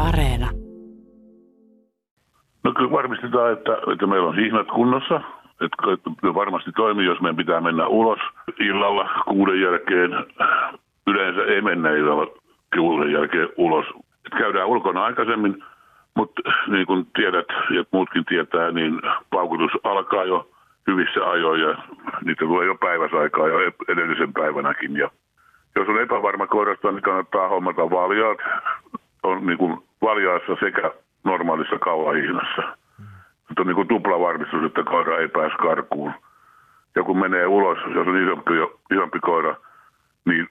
Areena. No kyllä varmistetaan, että, että meillä on hihnat kunnossa. Että että varmasti toimii, jos meidän pitää mennä ulos illalla kuuden jälkeen. Yleensä ei mennä illalla kuuden jälkeen ulos. Et käydään ulkona aikaisemmin, mutta niin kuin tiedät ja muutkin tietää, niin paukutus alkaa jo hyvissä ajoin ja niitä tulee jo päiväsaikaa jo edellisen päivänäkin. Ja jos on epävarma koirasta, niin kannattaa hommata valjaat. On niin kuin valjaassa sekä normaalissa kauahihnassa. Nyt on niin kuin tuplavarmistus, että koira ei pääse karkuun. Ja kun menee ulos, jos on isompi, isompi koira, niin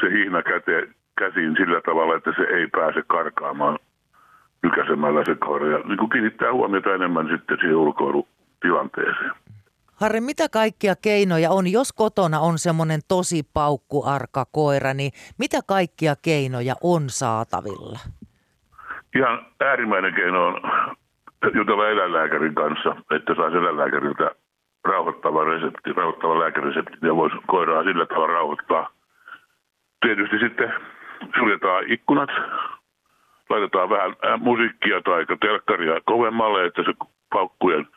se hihna käteen käsiin sillä tavalla, että se ei pääse karkaamaan nykäsemällä se koira. Ja niin kuin kiinnittää huomiota enemmän sitten siihen ulkoilutilanteeseen. Harri, mitä kaikkia keinoja on, jos kotona on semmoinen tosi paukkuarka koira, niin mitä kaikkia keinoja on saatavilla? Ihan äärimmäinen keino on jutella eläinlääkärin kanssa, että saa eläinlääkäriltä rauhoittava resepti, rauhoittava lääkäresepti ja voisi koiraa sillä tavalla rauhoittaa. Tietysti sitten suljetaan ikkunat, laitetaan vähän musiikkia tai telkkaria kovemmalle, että se paukkujen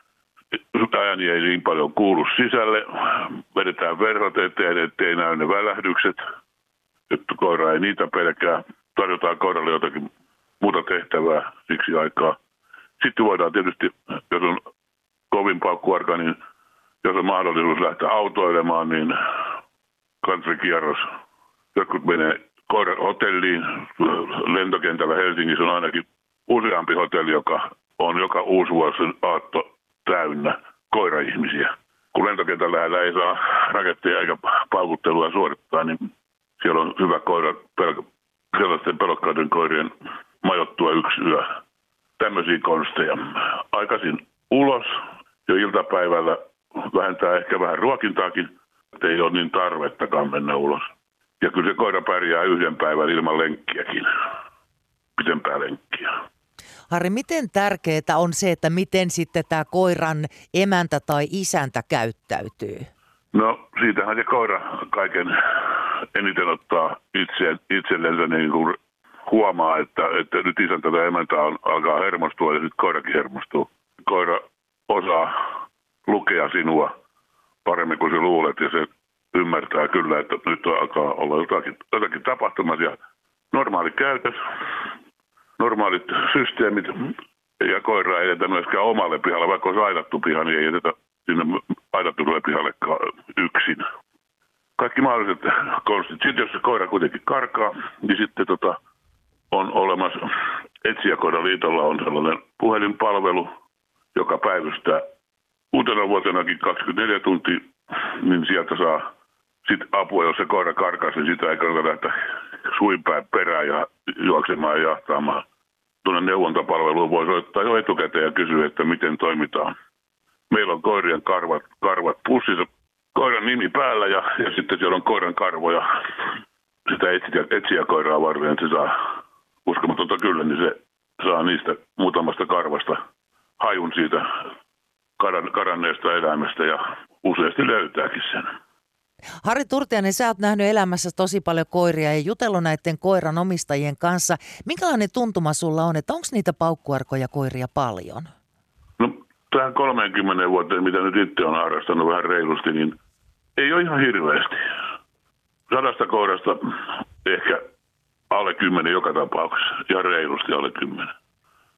ääni ei niin paljon kuulu sisälle. Vedetään verhot eteen, ettei näy ne välähdykset, että koira ei niitä pelkää. Tarjotaan koiralle jotakin muuta tehtävää siksi aikaa. Sitten voidaan tietysti, jos on kovin paukkuarka, niin jos on mahdollisuus lähteä autoilemaan, niin kantrikierros. Jotkut menee hotelliin. Lentokentällä Helsingissä on ainakin useampi hotelli, joka on joka uusi vuosi aatto täynnä koiraihmisiä. Kun lentokentällä ei saa raketteja eikä paukuttelua suorittaa, niin siellä on hyvä koira, pelk- sellaisten pelokkaiden koirien majottua yksi yö. Tämmöisiä konsteja. Aikaisin ulos jo iltapäivällä vähentää ehkä vähän ruokintaakin, että ei ole niin tarvettakaan mennä ulos. Ja kyllä se koira pärjää yhden päivän ilman lenkkiäkin, pitempää lenkkiä. Harri, miten tärkeää on se, että miten sitten tämä koiran emäntä tai isäntä käyttäytyy? No siitähän se koira kaiken eniten ottaa itse, itsellensä niin kuin huomaa, että, että nyt isäntä tai emäntä on, alkaa hermostua ja nyt koirakin hermostuu. Koira osaa lukea sinua paremmin kuin se luulet ja se ymmärtää kyllä, että nyt alkaa olla jotakin, jotakin tapahtumassa ja normaali käytös, normaalit systeemit ja koira ei edetä myöskään omalle pihalle, vaikka olisi aidattu piha, niin ei edetä sinne aidattulle pihalle yksin. Kaikki mahdolliset konstit. Sitten jos se koira kuitenkin karkaa, niin sitten tota, on olemassa, Etsiäkoiraliitolla on sellainen puhelinpalvelu, joka päivystää uutena vuotenakin 24 tuntia, niin sieltä saa sitten apua, jos se koira karkaa, niin sitä ei kannata lähteä suinpäin perään ja juoksemaan ja jahtaamaan. Tuonne neuvontapalveluun voi soittaa jo etukäteen ja kysyä, että miten toimitaan. Meillä on koirien karvat, karvat pussissa, koiran nimi päällä ja, ja sitten siellä on koiran karvoja. Sitä etsiä, etsiä koiraa varten, että se saa uskomatonta kyllä, niin se saa niistä muutamasta karvasta hajun siitä karanneesta eläimestä ja useasti löytääkin sen. Harri Turtianen, sä oot nähnyt elämässä tosi paljon koiria ja jutellut näiden koiran omistajien kanssa. Minkälainen tuntuma sulla on, että onko niitä paukkuarkoja koiria paljon? No tähän 30 vuoteen, mitä nyt itse on harrastanut vähän reilusti, niin ei ole ihan hirveästi. Sadasta koirasta ehkä alle 10 joka tapauksessa, ja reilusti alle 10.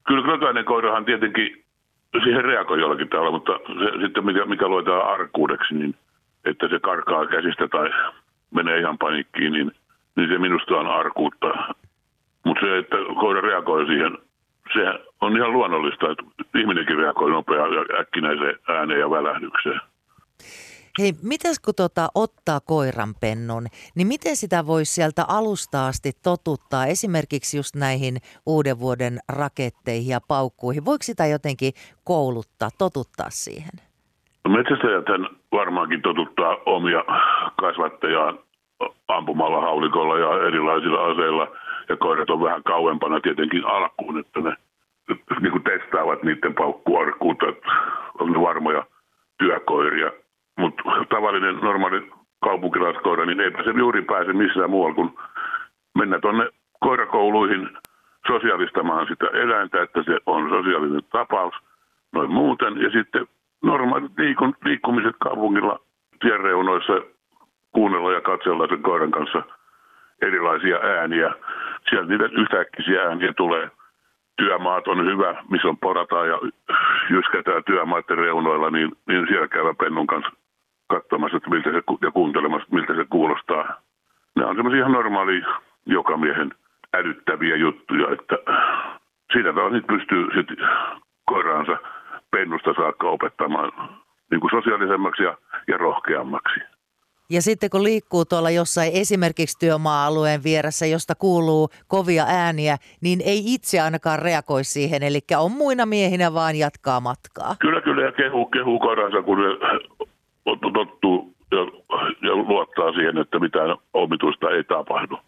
Kyllä jokainen koirahan tietenkin siihen reagoi jollakin tavalla, mutta se, sitten mikä, mikä luetaan arkuudeksi, niin että se karkaa käsistä tai menee ihan panikkiin, niin, niin se minusta on arkuutta. Mutta se, että koira reagoi siihen, se on ihan luonnollista, että ihminenkin reagoi nopeaan ja äkkinäiseen ääneen ja välähdykseen. Hei, mitäs kun tota, ottaa koiranpennun, niin miten sitä voisi sieltä alusta asti totuttaa esimerkiksi just näihin uuden vuoden raketteihin ja paukkuihin? Voiko sitä jotenkin kouluttaa, totuttaa siihen? Metsästäjät varmaankin totuttaa omia kasvattajaan ampumalla haulikolla ja erilaisilla aseilla. Ja koirat on vähän kauempana tietenkin alkuun, että ne niin kuin testaavat niiden paukkuarkuutta, on ne varmoja työkoiria. Mutta tavallinen normaali kaupunkilaiskoira, niin eipä se juuri pääse missään muualla kuin mennä tuonne koirakouluihin, sosiaalistamaan sitä eläintä, että se on sosiaalinen tapaus noin muuten. Ja sitten normaalit liikkumiset kaupungilla tienreunoissa kuunnella ja katsella sen koiran kanssa erilaisia ääniä. Sieltä niitä yhtäkkisiä ääniä tulee. Työmaat on hyvä, missä on porataan ja jyskätään työmaiden reunoilla, niin, niin siellä käyvä pennun kanssa katsomassa että miltä se, ja kuuntelemassa, miltä se kuulostaa. Ne on semmoisia ihan normaali jokamiehen älyttäviä juttuja, että siitä tavalla pystyy sit koiraansa pennusta saakka opettamaan niin kuin sosiaalisemmaksi ja, ja rohkeammaksi. Ja sitten kun liikkuu tuolla jossain esimerkiksi työmaa-alueen vieressä, josta kuuluu kovia ääniä, niin ei itse ainakaan reagoi siihen. Eli on muina miehinä vaan jatkaa matkaa. Kyllä, kyllä. Ja kehuu, kehuu koiransa, kun ne tottuu ja, ja luottaa siihen, että mitään omituista ei tapahdu.